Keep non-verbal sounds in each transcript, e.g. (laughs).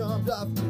charmed, I've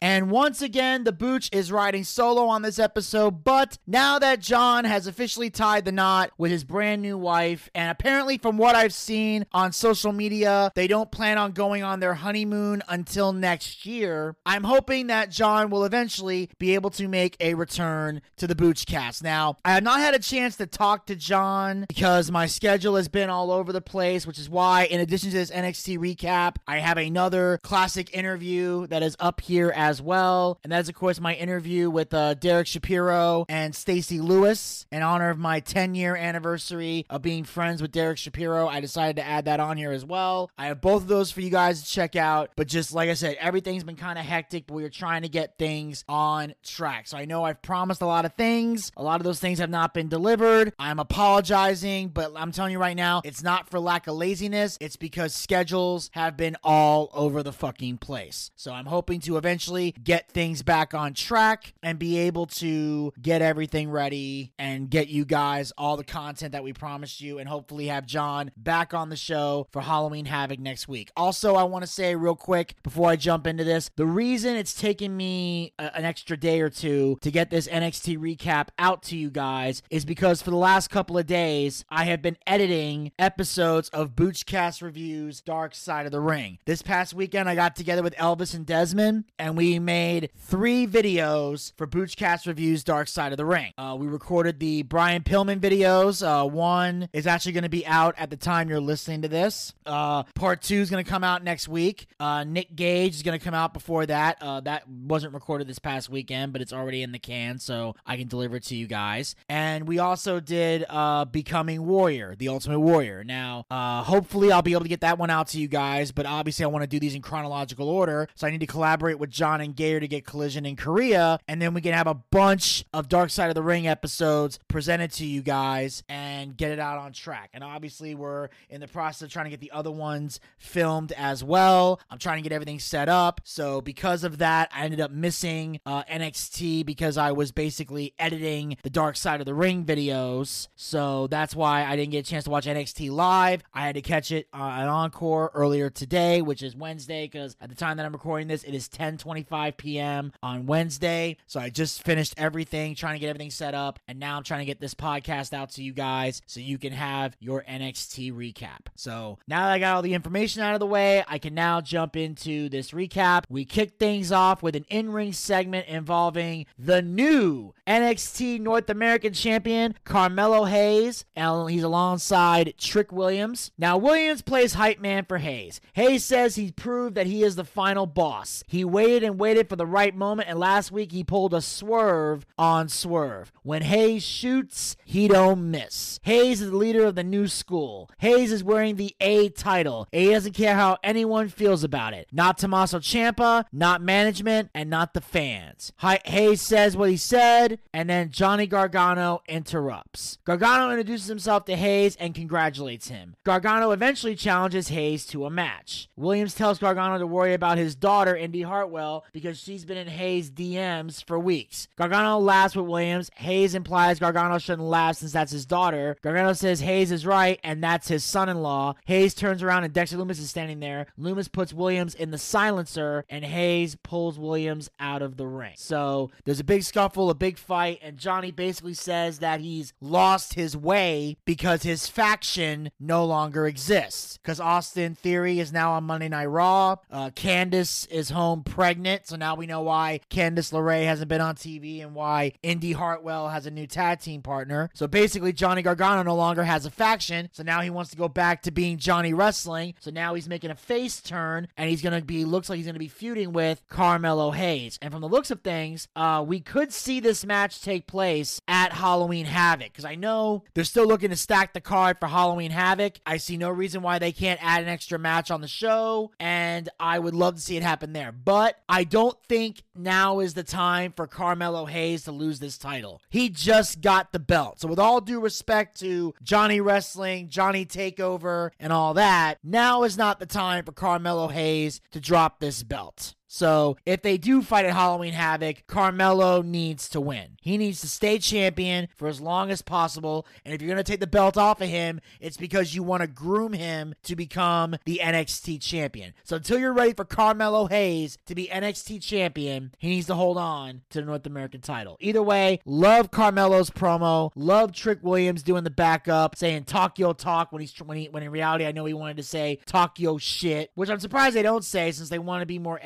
And once again, The Booch is riding solo on this episode, but now that John has officially tied the knot with his brand new wife, and apparently, from what I've seen on social media, they don't plan on going on their honeymoon until next year, I'm hoping that John will eventually be able to make a return to the Booch cast. Now, I have not had a chance to talk to John because my schedule has been all over the place, which is why, in addition to this NXT recap, I have another classic interview that is up here as well. And that is, of course, my interview with uh, Derek Shapiro and Stacy Lewis in honor of my 10 year anniversary of being friends with Derek Shapiro. I decided to add that on here as well. I have both of those for you guys to check out. But just like I said, everything's been kind of hectic, but we are trying to get things on track. So I know I've promised a lot of things. A lot of those things have not been delivered. I'm apologizing, but I'm telling you right now, it's not for lack of laziness. It's because schedules have been all over the fucking place. So I'm hoping to eventually get things back on track and be able to get everything ready and get you guys all the content that we promised you and hopefully have John back on the show for Halloween Havoc next week. Also, I want to say real quick before I jump into this, the reason it's taken me a- an extra day or two to get this NXT recap out to you guys is because for the last couple of days, I have been editing episodes of Boochcast Reviews Dark Side of the Ring. This past weekend, I got together with Elvis and Desmond, and we made three videos for Boochcast Reviews Dark Side of the Ring. Uh, we recorded the Brian Pillman videos. Uh, one is actually going to be out at the time you're listening to this. Uh, part two is going to come out next week. Uh, Nick Gage is going to come out before that. Uh, that wasn't recorded this past weekend, but it's already in the can, so I can deliver it to you guys. And we also did uh, Becoming Warrior, The Ultimate Warrior. Now, hopefully, I'll be able to get that one out to you guys, but obviously, I want to do these in chronological order, so I need to collaborate with John and Gayer to get Collision in Korea, and then we can have a bunch of Dark Side of the Ring episodes presented to you guys and get it out on track. And obviously, we're in the process of trying to get the other ones filmed as well. I'm trying to get everything set up. So, because of that, I ended up missing uh, NXT because I was basically editing the Dark Side of the Ring videos. So, that's why I didn't get a chance to watch NXT live. I had to catch it uh, at Encore earlier today, which is Wednesday, because at the time that I'm recording this, it is 10:25 p.m. on Wednesday. So, I just finished everything, trying to get everything set up, and now I'm trying to get this podcast out to you guys so you can have your NXT recap. So, now that I got all the information out of the way, I can now jump into this recap. We kick things off with an in ring segment involving the new NXT North American champion, Carmelo Hayes, and he's alongside Trick Williams. Now, Williams plays hype man for Hayes. Hayes says he's proved that he is the final boss. He waited and waited for the right moment, and last week he pulled a swerve on Swerve. When Hayes shoots, he don't miss. Hayes is the leader of the new school. Hayes is wearing the A title. He doesn't care how anyone feels about it. Not Tommaso Ciampa, not management, and not the fans. Hayes says what he said, and then Johnny Gargano interrupts. Gargano introduces himself to Hayes and congratulates him. Gargano eventually challenges Hayes to a match. Williams tells Gargano to worry about his daughter, Indi Hartwell, because she's been in Hayes' DMs for weeks. Gargano laughs with Williams. Hayes implies Gargano shouldn't laugh since that's his daughter. Gargano says Hayes is right, and that's his son in law. Hayes turns around and Dexter Lumis is standing there. Loomis puts Williams in the silencer, and Hayes pulls Williams out of the ring. So there's a big scuffle, a big fight, and Johnny basically says that he's lost his way because his faction no longer exists. Because Austin Theory is now on Monday Night Raw. Uh, Candice is home pregnant, so now we know why Candice LeRae hasn't been on TV and why Indi Hartwell has a new tag team partner. So basically, Johnny Gargano no longer has a faction, so now he wants to go back to being Johnny Wrestling. So now he's making a face turn, and he's gonna be looks like he's gonna be feuding with Carmelo Hayes. And from the looks of things, uh, we could see this match take place at Halloween Havoc because I know they're still looking to stack the card for Halloween Havoc. I see no reason why they can't add an extra match on the show, and I would love to see it happen there. But I don't think now is the time for Carmelo Hayes to lose this title. He just got the belt. So, with all due respect to Johnny Wrestling, Johnny Takeover, and all that, now is not the time for Carmelo Hayes to drop this belt. So if they do fight at Halloween Havoc, Carmelo needs to win. He needs to stay champion for as long as possible. And if you're going to take the belt off of him, it's because you want to groom him to become the NXT champion. So until you're ready for Carmelo Hayes to be NXT champion, he needs to hold on to the North American title. Either way, love Carmelo's promo. Love Trick Williams doing the backup, saying talk your talk when he's when he when in reality I know he wanted to say talk your shit, which I'm surprised they don't say since they want to be more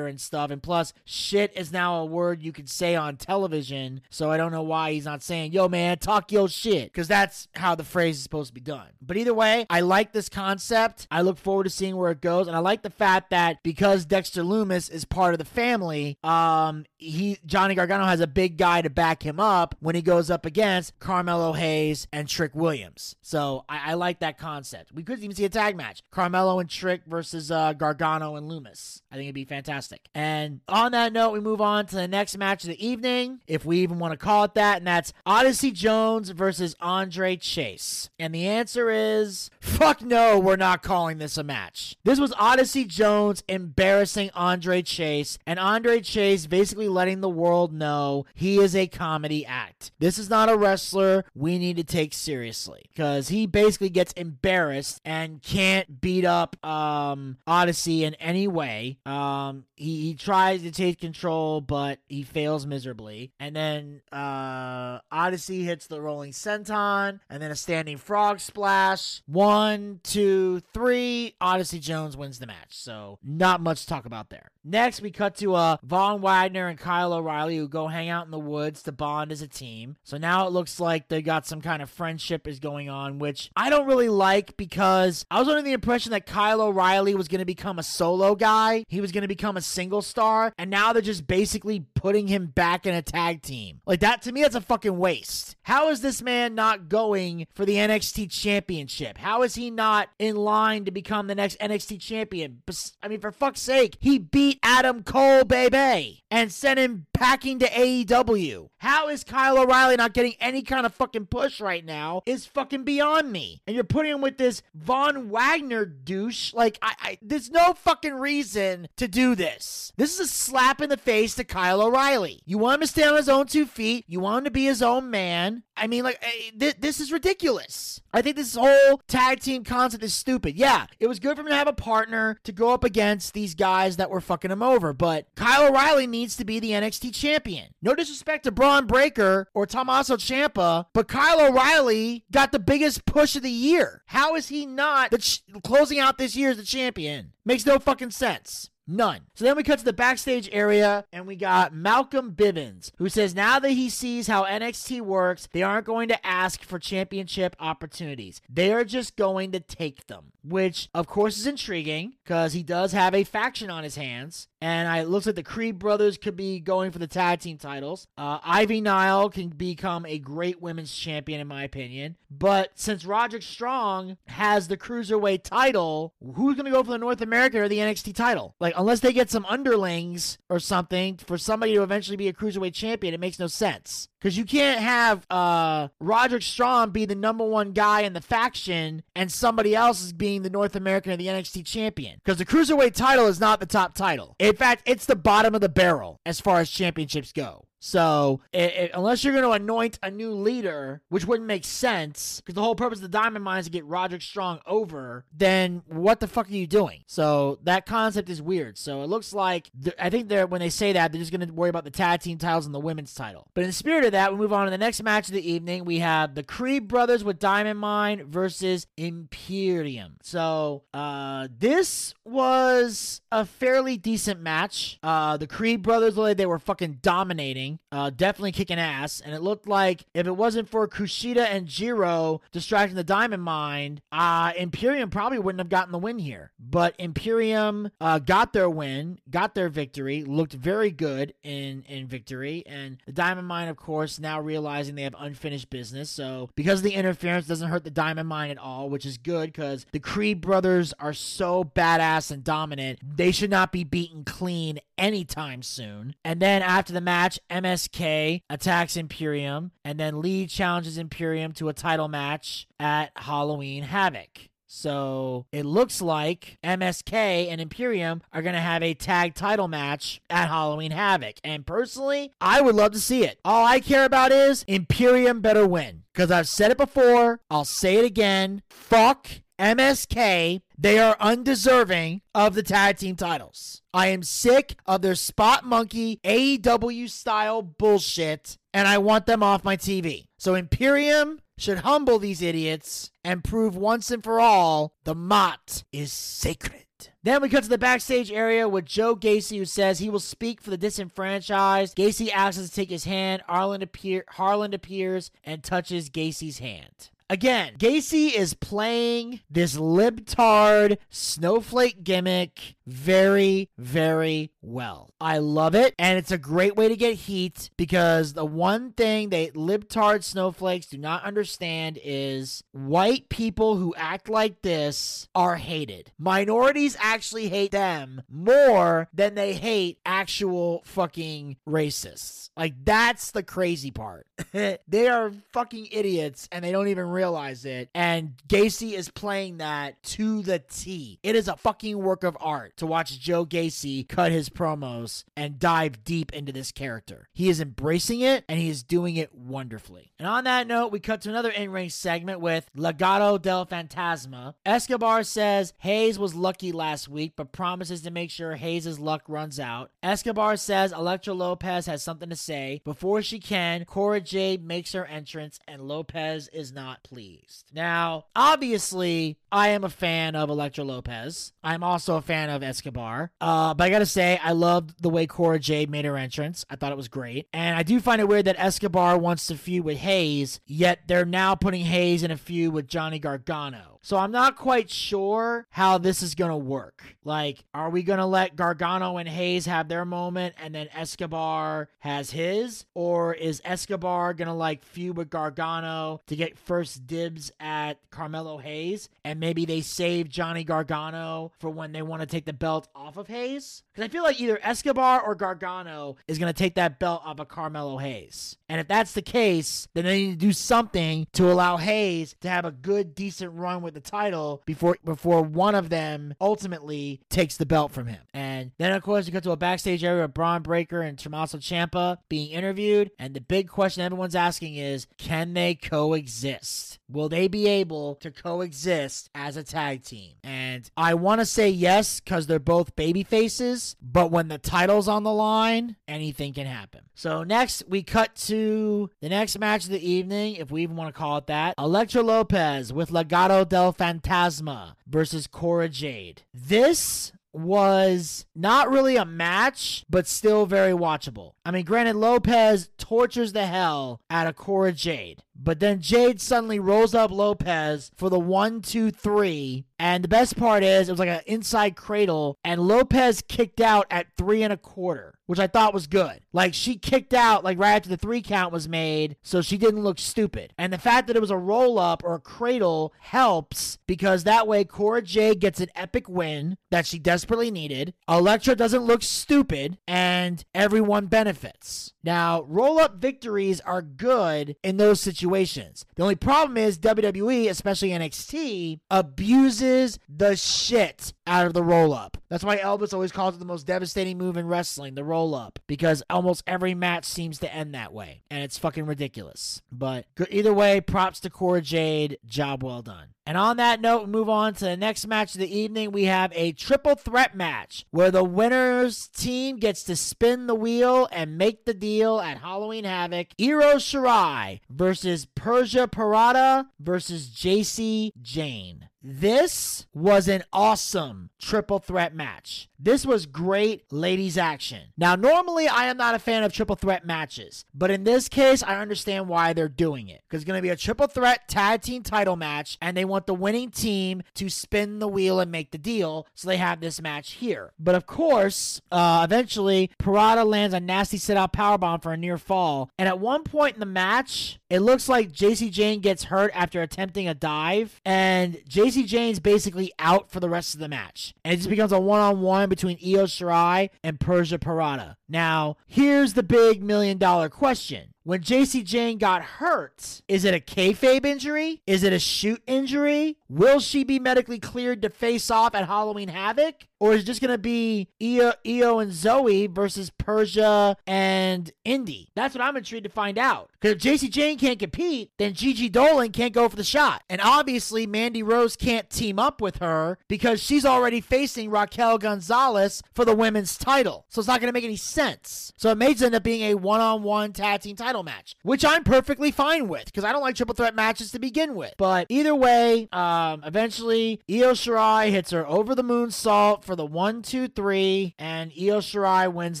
and stuff. And plus, shit is now a word you can say on television. So I don't know why he's not saying, yo, man, talk your shit. Because that's how the phrase is supposed to be done. But either way, I like this concept. I look forward to seeing where it goes. And I like the fact that because Dexter Lumis is part of the family, um, he Johnny Gargano has a big guy to back him up when he goes up against Carmelo Hayes and Trick Williams. So I, I like that concept. We could even see a tag match. Carmelo and Trick versus uh, Gargano and Loomis. I think it'd be fantastic. And on that note, we move on to the next match of the evening, if we even want to call it that, and that's Odyssey Jones versus Andre Chase. And the answer is fuck no, we're not calling this a match. This was Odyssey Jones embarrassing Andre Chase, and Andre Chase basically letting the world know he is a comedy act. This is not a wrestler we need to take seriously because he basically gets embarrassed and can't beat up um, Odyssey in any way. Um, he, he tries to take control, but he fails miserably. And then uh, Odyssey hits the rolling senton, and then a standing frog splash. One, two, three. Odyssey Jones wins the match. So not much to talk about there. Next, we cut to uh, Von Wagner and Kyle O'Reilly who go hang out in the woods to bond as a team. So now it looks like they got some kind of friendship is going on, which I don't really like because I was under the impression that Kyle O'Reilly was going to become a solo guy. He was going to become a single star, and now they're just basically putting him back in a tag team. Like that to me, that's a fucking waste. How is this man not going for the NXT championship? How is he not in line to become the next NXT champion? I mean, for fuck's sake, he beat Adam Cole, baby, and sent him packing to AEW. How is Kyle O'Reilly not getting any kind of fucking push right now is fucking beyond me. And you're putting him with this Von Wagner douche. Like, I, I there's no fucking reason to do this. This is a slap in the face to Kyle O'Reilly. You want him to stand on his own two feet. You want him to be his own man. I mean, like, eh, th- this is ridiculous. I think this whole tag team concept is stupid. Yeah, it was good for him to have a partner to go up against these guys that were fucking him over, but Kyle O'Reilly needs to be the NXT champion. No disrespect to Bron Breakker or Tommaso Ciampa, but Kyle O'Reilly got the biggest push of the year. How is he not the ch- closing out this year as the champion? Makes no fucking sense. None. So then we cut to the backstage area and we got Malcolm Bivens, who says now that he sees how NXT works, they aren't going to ask for championship opportunities. They are just going to take them, which of course is intriguing because he does have a faction on his hands. And it looks like the Creed brothers could be going for the tag team titles. Uh, Ivy Nile can become a great women's champion, in my opinion. But since Roderick Strong has the cruiserweight title, who's going to go for the North American or the NXT title? Like, unless they get some underlings or something for somebody to eventually be a cruiserweight champion, it makes no sense. Because you can't have uh, Roderick Strong be the number one guy in the faction and somebody else is being the North American or the NXT champion. Because the Cruiserweight title is not the top title. In fact, it's the bottom of the barrel as far as championships go. So, it, it, unless you're going to anoint a new leader, which wouldn't make sense, because the whole purpose of the Diamond Mine is to get Roderick Strong over, then what the fuck are you doing? So, that concept is weird. So, it looks like, th- I think they're, when they say that, they're just going to worry about the tag team titles and the women's title. But in the spirit of that, we move on to the next match of the evening. We have the Creed brothers with Diamond Mine versus Imperium. So, uh, this was a fairly decent match. Uh, the Creed brothers, they were fucking dominating uh, definitely kicking ass. And it looked like if it wasn't for Kushida and Jiro distracting the Diamond Mine, uh, Imperium probably wouldn't have gotten the win here. But Imperium uh, got their win, got their victory, looked very good in, in victory. And the Diamond Mine, of course, now realizing they have unfinished business. So because the interference doesn't hurt the Diamond Mine at all, which is good because the Creed brothers are so badass and dominant, they should not be beaten clean anytime soon. And then after the match, MSK attacks Imperium, and then Lee challenges Imperium to a title match at Halloween Havoc. So it looks like MSK and Imperium are going to have a tag title match at Halloween Havoc. And personally, I would love to see it. All I care about is Imperium better win. Because I've said it before, I'll say it again. Fuck MSK. They are undeserving of the tag team titles. I am sick of their spot monkey AEW style bullshit, and I want them off my TV. So Imperium should humble these idiots and prove once and for all the Mott is sacred. Then we cut to the backstage area with Joe Gacy, who says he will speak for the disenfranchised. Gacy asks us to take his hand. Harland, appear- Harland appears and touches Gacy's hand. Again, Gacy is playing this libtard snowflake gimmick very, very well. I love it, and it's a great way to get heat because the one thing that libtard snowflakes do not understand is white people who act like this are hated. Minorities actually hate them more than they hate actual fucking racists. Like, that's the crazy part. (laughs) they are fucking idiots and they don't even realize realize it. And Gacy is playing that to the T. It is a fucking work of art to watch Joe Gacy cut his promos and dive deep into this character. He is embracing it and he is doing it wonderfully. And on that note, we cut to another in ring segment with Legado del Fantasma. Escobar says Hayes was lucky last week, but promises to make sure Hayes' luck runs out. Escobar says Elektra Lopez has something to say. Before she can, Cora Jade makes her entrance and Lopez is not pleased. Now, obviously, I am a fan of Elektra Lopez. I'm also a fan of Escobar. Uh, but I gotta say, I loved the way Cora Jade made her entrance. I thought it was great. And I do find it weird that Escobar wants to feud with Hayes, yet they're now putting Hayes in a feud with Johnny Gargano. So I'm not quite sure how this is to work. Like, are we to let Gargano and Hayes have their moment and then Escobar has his? Or is Escobar to like feud with Gargano to get first dibs at Carmelo Hayes? And maybe they save Johnny Gargano for when they want to take the belt off of Hayes? Because I feel like either Escobar or Gargano is going to take that belt off of Carmelo Hayes. And if that's the case, then they need to do something to allow Hayes to have a good, decent run with the title before before one of them ultimately takes the belt from him. And then, of course, you go to a backstage area with Bron Breakker and Tommaso Ciampa being interviewed. And the big question everyone's asking is, can they coexist? Will they be able to coexist as a tag team? And I want to say yes because they're both baby faces, but when the title's on the line, anything can happen. So next, we cut to the next match of the evening, if we even want to call it that. Elektra Lopez with Legado del Fantasma versus Cora Jade. This was not really a match, but still very watchable. I mean, granted, Lopez tortures the hell out of Cora Jade. But then Jade suddenly rolls up Lopez for the one, two, three. And the best part is it was like an inside cradle, and Lopez kicked out at three and a quarter, which I thought was good. Like she kicked out like right after the three count was made, so she didn't look stupid. And the fact that it was a roll up or a cradle helps because that way Cora Jade gets an epic win that she desperately needed. Elektra doesn't look stupid, and everyone benefits. Now, roll up victories are good in those situations. The only problem is WWE, especially NXT, abuses the shit out of the roll up. That's why Elvis always calls it the most devastating move in wrestling, the roll up, because almost every match seems to end that way. And it's fucking ridiculous. But either way, props to Cora Jade. Job well done. And on that note, we move on to the next match of the evening. We have a triple threat match where the winner's team gets to spin the wheel and make the deal at Halloween Havoc. Io Shirai versus Persia Pirotta versus Jacy Jayne. This was an awesome triple threat match. This was great ladies action. Now, normally I am not a fan of triple threat matches, but in this case, I understand why they're doing it. Because it's going to be a triple threat tag team title match, and they want the winning team to spin the wheel and make the deal, so they have this match here. But of course, uh, eventually, Pirotta lands a nasty sit out powerbomb for a near fall, and at one point in the match, it looks like Jacy Jayne gets hurt after attempting a dive, and Jacy Jayne's basically out for the rest of the match. And it just becomes a one on one between Io Shirai and Persia Pirotta. Now, here's the big million dollar question. When Jacy Jayne got hurt, is it a kayfabe injury? Is it a shoot injury? Will she be medically cleared to face off at Halloween Havoc? Or is it just going to be Io, Io and Zoey versus Persia and Indi? That's what I'm intrigued to find out. Because if Jacy Jayne can't compete, then Gigi Dolin can't go for the shot. And obviously, Mandy Rose can't team up with her because she's already facing Raquel Gonzalez for the women's title. So it's not going to make any sense. So it may end up being a one on one tag team title match, which I'm perfectly fine with because I don't like triple threat matches to begin with. But either way, uh, um, eventually, Io Shirai hits her over the moonsault for the one, two, three, and Io Shirai wins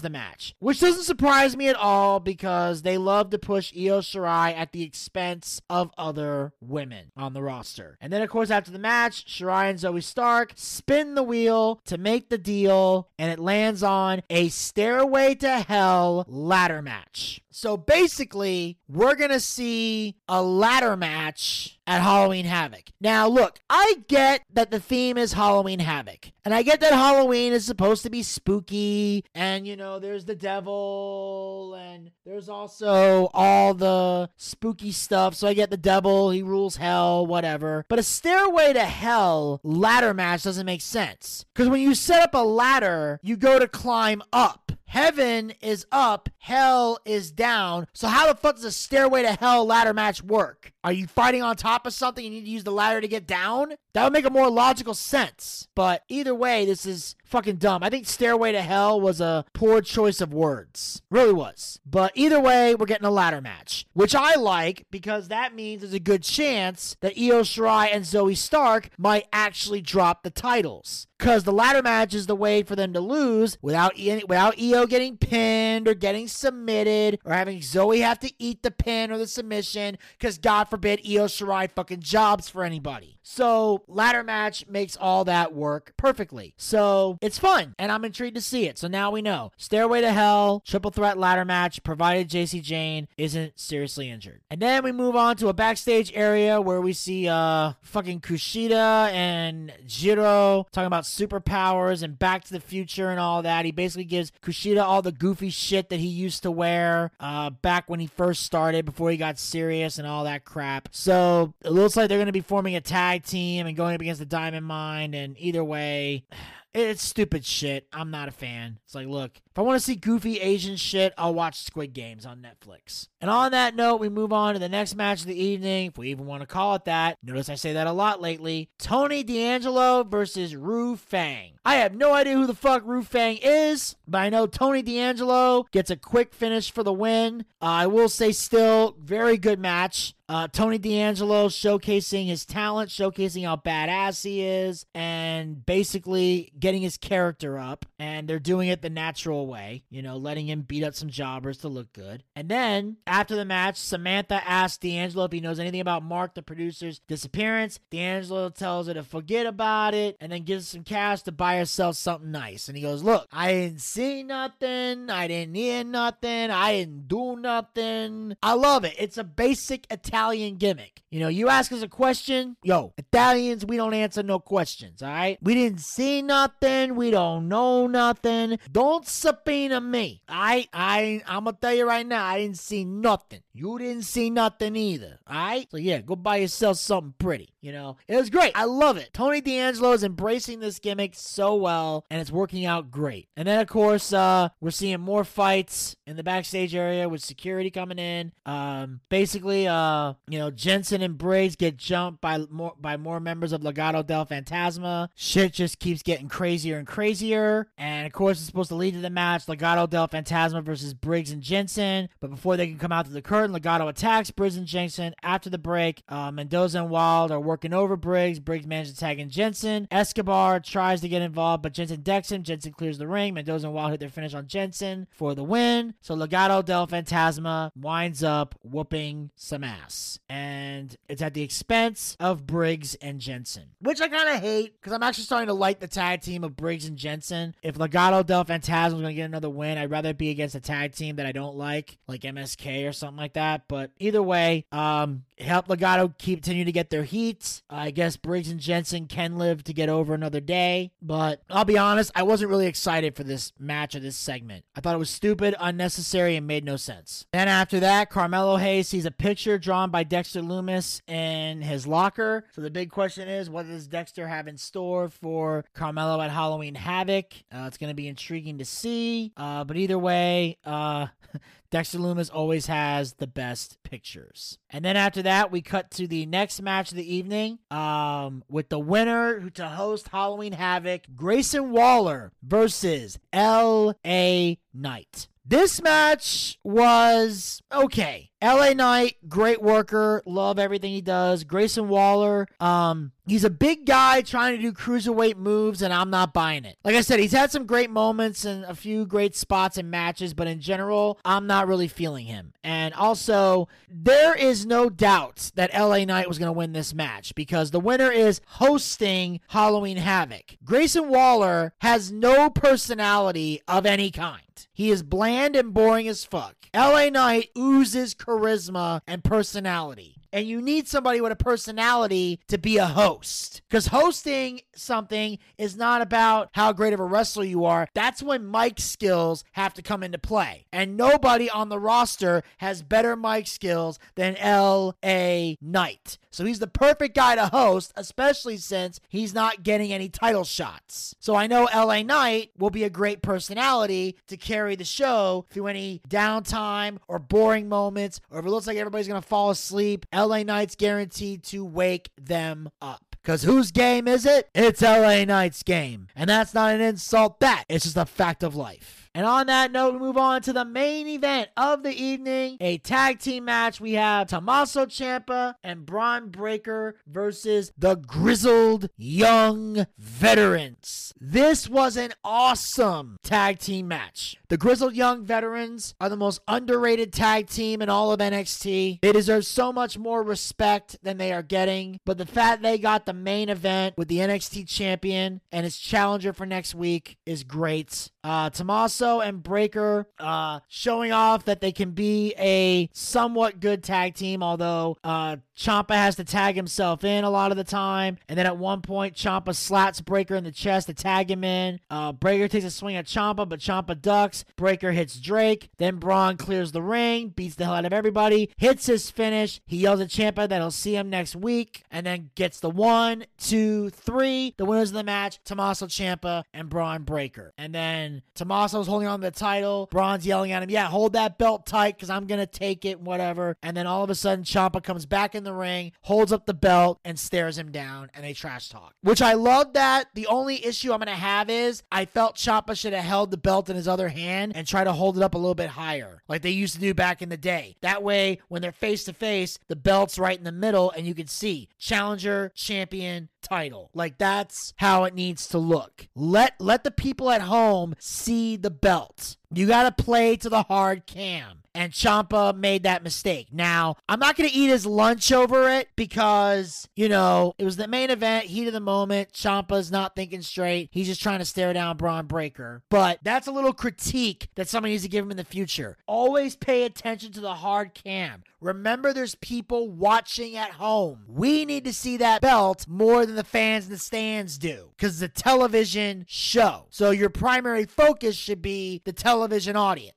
the match. Which doesn't surprise me at all because they love to push Io Shirai at the expense of other women on the roster. And then, of course, after the match, Shirai and Zoey Stark spin the wheel to make the deal, and it lands on a Stairway to Hell ladder match. So basically, we're going to see a ladder match at Halloween Havoc. Now, look, I get that the theme is Halloween Havoc. And I get that Halloween is supposed to be spooky. And, you know, there's the devil. And there's also all the spooky stuff. So I get the devil, he rules hell, whatever. But a Stairway to Hell ladder match doesn't make sense. Because when you set up a ladder, you go to climb up. Heaven is up, hell is down. So how the fuck does a stairway to hell ladder match work? Are you fighting on top of something? You need to use the ladder to get down? That would make a more logical sense. But either way, this is fucking dumb. I think Stairway to Hell was a poor choice of words. Really was. But either way, we're getting a ladder match, which I like because that means there's a good chance that Io Shirai and Zoey Stark might actually drop the titles. Because the ladder match is the way for them to lose without without Io getting pinned or getting submitted or having Zoe have to eat the pin or the submission. Because God forbid Io Shirai fucking jobs for anybody. So ladder match makes all that work perfectly. So it's fun, and I'm intrigued to see it. So now we know Stairway to Hell, triple threat ladder match, provided Jacy Jayne isn't seriously injured. And then we move on to a backstage area where we see uh fucking Kushida and Jiro talking about superpowers and Back to the Future and all that. He basically gives Kushida all the goofy shit that he used to wear uh back when he first started before he got serious and all that crap. So it looks like they're going to be forming a tag team and going up against the Diamond Mine. And either way, (sighs) it's stupid shit. I'm not a fan. It's like, look, I want to see goofy Asian shit, I'll watch Squid Games on Netflix. And on that note, we move on to the next match of the evening, if we even want to call it that. Notice I say that a lot lately. Tony D'Angelo versus Ru Feng. I have no idea who the fuck Ru Feng is, but I know Tony D'Angelo gets a quick finish for the win. Uh, I will say, still, very good match. Uh, Tony D'Angelo showcasing his talent, showcasing how badass he is, and basically getting his character up. And they're doing it the natural way, you know, letting him beat up some jobbers to look good. And then after the match, Samantha asks D'Angelo if he knows anything about Mark, the producer's disappearance. D'Angelo tells her to forget about it and then gives some cash to buy herself something nice. And he goes, Look, I didn't see nothing. I didn't hear nothing. I didn't do nothing. I love it. It's a basic Italian gimmick. You know, you ask us a question, yo, Italians, we don't answer no questions, all right? We didn't see nothing. We don't know nothing. Don't subpoena me. I, I, I'm gonna tell you right now, I didn't see nothing. You didn't see nothing either. All right? So, yeah, go buy yourself something pretty. You know, it was great. I love it. Tony D'Angelo is embracing this gimmick so well, and it's working out great. And then, of course, uh, we're seeing more fights in the backstage area with security coming in. Um, basically, uh, you know, Jensen and Briggs get jumped by more by more members of Legado del Fantasma. Shit just keeps getting crazier and crazier. And of course, it's supposed to lead to the match Legado del Fantasma versus Briggs and Jensen. But before they can come out to the curtain, Legado attacks Briggs and Jensen. After the break, uh, Mendoza and Wilde are working over Briggs. Briggs manages to tag in Jensen. Escobar tries to get involved, but Jensen decks him. Jensen clears the ring. Mendoza and Wilde hit their finish on Jensen for the win. So Legado del Fantasma winds up whooping some ass. And it's at the expense of Briggs and Jensen, which I kind of hate because I'm actually starting to like the tag team of Briggs and Jensen. If Legado del Fantasma is going to get another win, I'd rather be against a tag team that I don't like, like MSK or something like that. But either way, um, help Legado keep continue to get their heat. I guess Briggs and Jensen can live to get over another day. But I'll be honest, I wasn't really excited for this match or this segment. I thought it was stupid, unnecessary, and made no sense. Then after that, Carmelo Hayes sees a picture drawn by Dexter Lumis in his locker. So the big question is, what does Dexter have in store for Carmelo at Halloween Havoc? Uh, it's going to be intriguing to see. Uh, but either way, uh, (laughs) Dexter Lumis always has the best pictures. And then after that, we cut to the next match of the evening um, with the winner to host Halloween Havoc, Grayson Waller versus L.A. Knight. This match was okay. LA Knight, great worker, love everything he does. Grayson Waller, um, he's a big guy trying to do cruiserweight moves, and I'm not buying it. Like I said, he's had some great moments and a few great spots in matches, but in general, I'm not really feeling him. And also, there is no doubt that LA Knight was going to win this match because the winner is hosting Halloween Havoc. Grayson Waller has no personality of any kind. He is bland and boring as fuck. LA Knight oozes charisma and personality and you need somebody with a personality to be a host. Because hosting something is not about how great of a wrestler you are. That's when mic skills have to come into play. And nobody on the roster has better mic skills than L.A. Knight. So he's the perfect guy to host, especially since he's not getting any title shots. So I know LA Knight will be a great personality to carry the show through any downtime or boring moments, or if it looks like everybody's going to fall asleep, LA Knight's guaranteed to wake them up. Because whose game is it? It's LA Knight's game. And that's not an insult, that. It's just a fact of life. And on that note, we move on to the main event of the evening a tag team match. We have Tommaso Ciampa and Bron Breakker versus the grizzled young veterans. This was an awesome tag team match. The grizzled young veterans are the most underrated tag team in all of NXT. They deserve so much more respect than they are getting, but the fact they got the main event with the NXT champion and his challenger for next week is great. Uh, Tommaso and Breakker uh, showing off that they can be a somewhat good tag team, although uh, Ciampa has to tag himself in a lot of the time. And then at one point, Ciampa slaps Breakker in the chest to tag him in. Uh, Breakker takes a swing at Ciampa, but Ciampa ducks. Breakker hits Drake. Then Bron clears the ring, beats the hell out of everybody, hits his finish. He yells at Ciampa that he'll see him next week, and then gets the one, two, three. The winners of the match, Tommaso Ciampa and Bron Breakker. And then Tommaso's holding on to the title. Bron's yelling at him, Yeah, hold that belt tight because I'm to take it, whatever. And then all of a sudden, Ciampa comes back in the ring, holds up the belt, and stares him down, and they trash talk. Which I love that. The only issue I'm to have is I felt Ciampa should have held the belt in his other hand and try to hold it up a little bit higher, like they used to do back in the day. That way, when they're face to face, the belt's right in the middle, and you can see challenger, champion, title. Like that's how it needs to look. Let let the people at home see the belt. You got to play to the hard cam. And Ciampa made that mistake. Now, I'm not going to eat his lunch over it because, you know, it was the main event, heat of the moment. Ciampa's not thinking straight. He's just trying to stare down Bron Breakker. But that's a little critique that somebody needs to give him in the future. Always pay attention to the hard cam. Remember, there's people watching at home. We need to see that belt more than the fans in the stands do because it's a television show. So your primary focus should be the television audience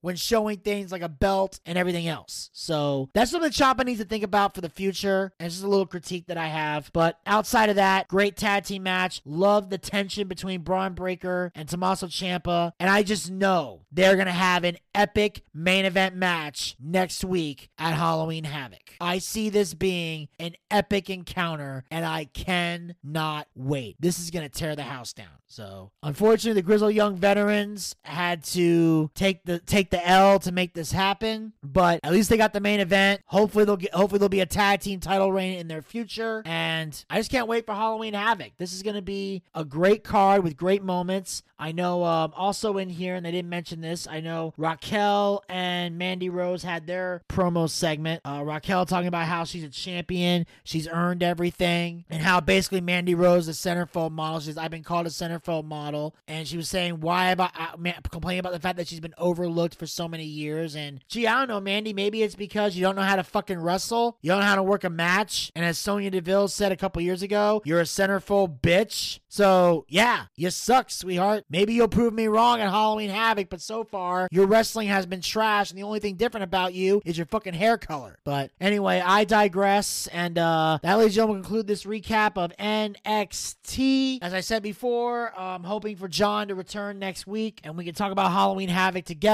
when showing things like a belt and everything else. So that's something Ciampa needs to think about for the future. And it's just a little critique that I have. But outside of that, great tag team match. Love the tension between Bron Breakker and Tommaso Ciampa. And I just know they're going to have an epic main event match next week at Halloween Havoc. I see this being an epic encounter and I cannot wait. This is going to tear the house down. So, unfortunately, the Grizzle Young veterans had to take the take the L to make this happen, but at least they got the main event. Hopefully, they'll get hopefully there'll be a tag team title reign in their future, and I just can't wait for Halloween Havoc. This is going to be a great card with great moments. I know um, also in here, and they didn't mention this. I know Raquel and Mandy Rose had their promo segment. Uh, Raquel talking about how she's a champion, she's earned everything, and how basically Mandy Rose, the centerfold model, she's I've been called a centerfold model, and she was saying why about uh, complaining about the fact that she's been overlooked for so many years. And gee, I don't know, Mandy. Maybe it's because you don't know how to fucking wrestle, you don't know how to work a match. And as Sonya Deville said a couple years ago, you're a centerfold bitch. So yeah, you suck, sweetheart. Maybe you'll prove me wrong at Halloween Havoc, but so far your wrestling has been trash, and the only thing different about you is your fucking hair color. But anyway, I digress, and uh, that, ladies and gentlemen, conclude this recap of NXT. As I said before, I'm hoping for John to return next week and we can talk about Halloween Havoc together.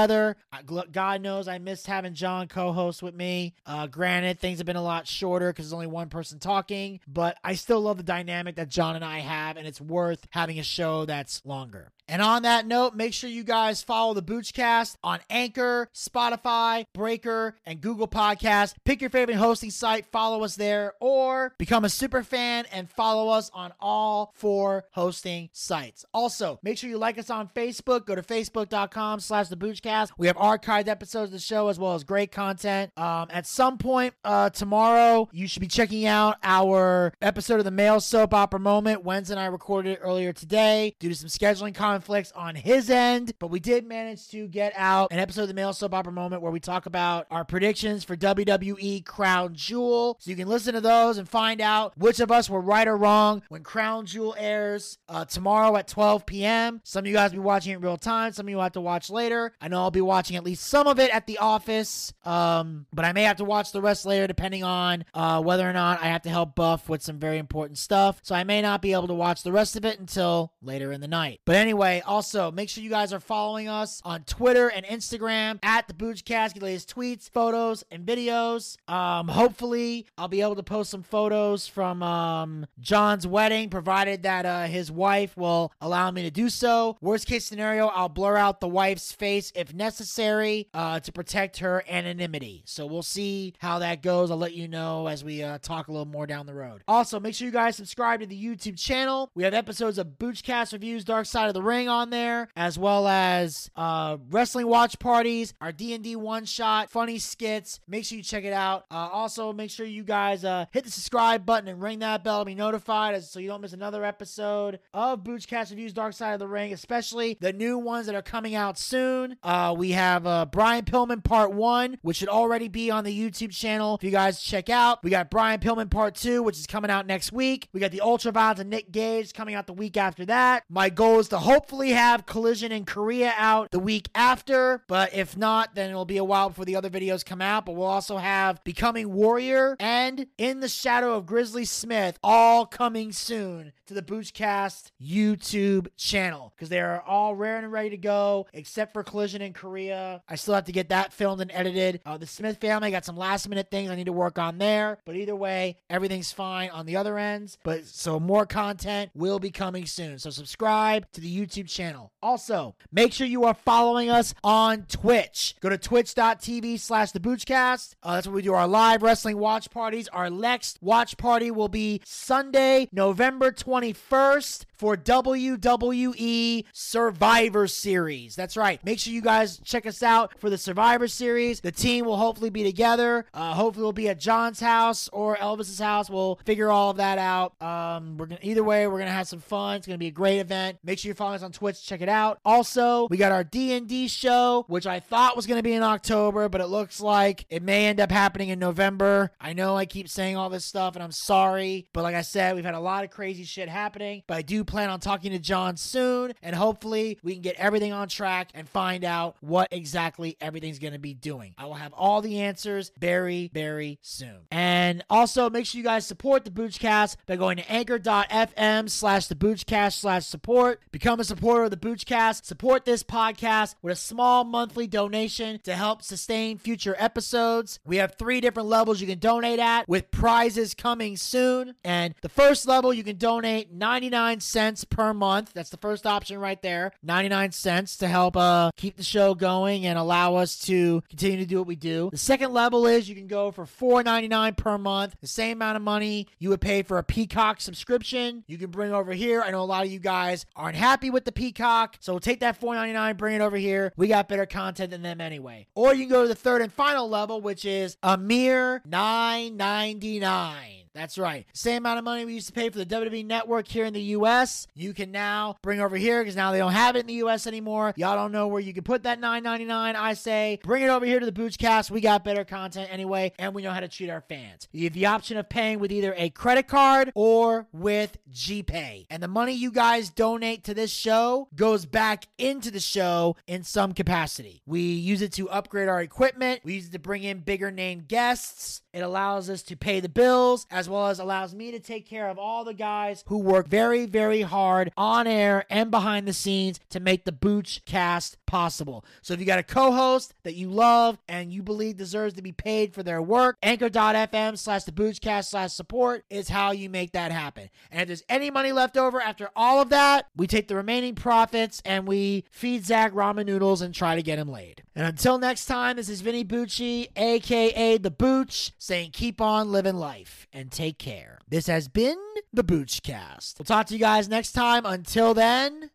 God knows I missed having John co host with me. Uh, granted, things have been a lot shorter because there's only one person talking, but I still love the dynamic that John and I have, and it's worth having a show that's longer. And on that note, make sure you guys follow the Boochcast on Anchor, Spotify, Breaker, and Google Podcast. Pick your favorite hosting site, follow us there, or become a super fan and follow us on all four hosting sites. Also, make sure you like us on Facebook. Go to facebook.com slash the Boochcast. We have archived episodes of the show as well as great content. Um, at some point uh, tomorrow, you should be checking out our episode of the Male Soap Opera Moment. Wednesday and I recorded it earlier today due to some scheduling conflicts conflicts on his end, but we did manage to get out an episode of the Male Soap Opera Moment where we talk about our predictions for WWE Crown Jewel. So you can listen to those and find out which of us were right or wrong when Crown Jewel airs uh, tomorrow at 12 p.m. Some of you guys will be watching it real time. Some of you will have to watch later. I know I'll be watching at least some of it at the office, um, but I may have to watch the rest later depending on uh, whether or not I have to help Buff with some very important stuff. So I may not be able to watch the rest of it until later in the night. But anyway, also make sure you guys are following us on Twitter and Instagram at the Boochcast. Get latest tweets, photos, and videos. Um, hopefully, I'll be able to post some photos from um, John's wedding, provided that uh, his wife will allow me to do so. Worst case scenario, I'll blur out the wife's face if necessary uh, to protect her anonymity. So we'll see how that goes. I'll let you know as we uh, talk a little more down the road. Also, make sure you guys subscribe to the YouTube channel. We have episodes of Boochcast Reviews Dark Side of the Ring on there, as well as uh, wrestling watch parties, our D&D one-shot, funny skits. Make sure you check it out. Uh, also, make sure you guys uh, hit the subscribe button and ring that bell to be notified as, so you don't miss another episode of Boochcast Reviews Dark Side of the Ring, especially the new ones that are coming out soon. Uh, we have uh, Brian Pillman Part 1, which should already be on the YouTube channel if you guys check out. We got Brian Pillman Part 2, which is coming out next week. We got the Ultraviolence and Nick Gage coming out the week after that. My goal is to hopefully have Collision in Korea out the week after, but if not, then it'll be a while before the other videos come out. But we'll also have Becoming Warrior and In the Shadow of Grizzly Smith all coming soon to the Boochcast YouTube channel because they are all rare and ready to go, except for Collision in Korea. I still have to get that filmed and edited. Uh, the Smith family got some last minute things I need to work on there, but either way, everything's fine on the other ends. But so more content will be coming soon. So subscribe to the YouTube channel. Also, make sure you are following us on Twitch. Go to twitch.tv slash the Boochcast. Uh, that's where we do our live wrestling watch parties. Our next watch party will be Sunday, November 21st for WWE Survivor Series. That's right. Make sure you guys check us out for the Survivor Series. The team will hopefully be together. Uh, hopefully, we'll be at John's house or Elvis's house. We'll figure all of that out. Um, we're gonna either way, we're gonna have some fun. It's gonna be a great event. Make sure you follow on Twitch. Check it out. Also, we got our D and D show, which I thought was gonna be in October, but it looks like it may end up happening in November. I know I keep saying all this stuff, and I'm sorry, but like I said, we've had a lot of crazy shit happening. But I do plan on talking to John soon, and hopefully we can get everything on track and find out what exactly everything's going to be doing. I will have all the answers very, very soon. And also make sure you guys support the Boochcast by going to anchor.fm slash the Boochcast slash support. Become a supporter of the Boochcast. Support this podcast with a small monthly donation to help sustain future episodes. We have three different levels you can donate at with prizes coming soon. And the first level, you can donate 99 cents per month. That's the first option right there. 99 cents to help uh, keep the show going and allow us to continue to do what we do. The second level is you can go for $4.99 per month, the same amount of money you would pay for a Peacock subscription. You can bring over here. I know a lot of you guys aren't happy with the Peacock, so we'll take that $4.99, bring it over here. We got better content than them anyway. Or you can go to the third and final level, which is a mere $9.99. That's right. Same amount of money we used to pay for the WWE network here in the US, you can now bring over here because now they don't have it in the US anymore. Y'all don't know where you can put that $9.99. I say bring it over here to the Boochcast. We got better content anyway, and we know how to treat our fans. You have the option of paying with either a credit card or with GPay. And the money you guys donate to this show goes back into the show in some capacity. We use it to upgrade our equipment, we use it to bring in bigger name guests. It allows us to pay the bills as well as allows me to take care of all the guys who work very, very hard on air and behind the scenes to make the Boochcast possible. So if you got a co-host that you love and you believe deserves to be paid for their work, anchor.fm slash the Boochcast slash support is how you make that happen. And if there's any money left over after all of that, we take the remaining profits and we feed Zach ramen noodles and try to get him laid. And until next time, this is Vinny Bucci, aka The Booch, saying keep on living life and take care. This has been The Boochcast. We'll talk to you guys next time. Until then,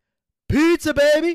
pizza, baby!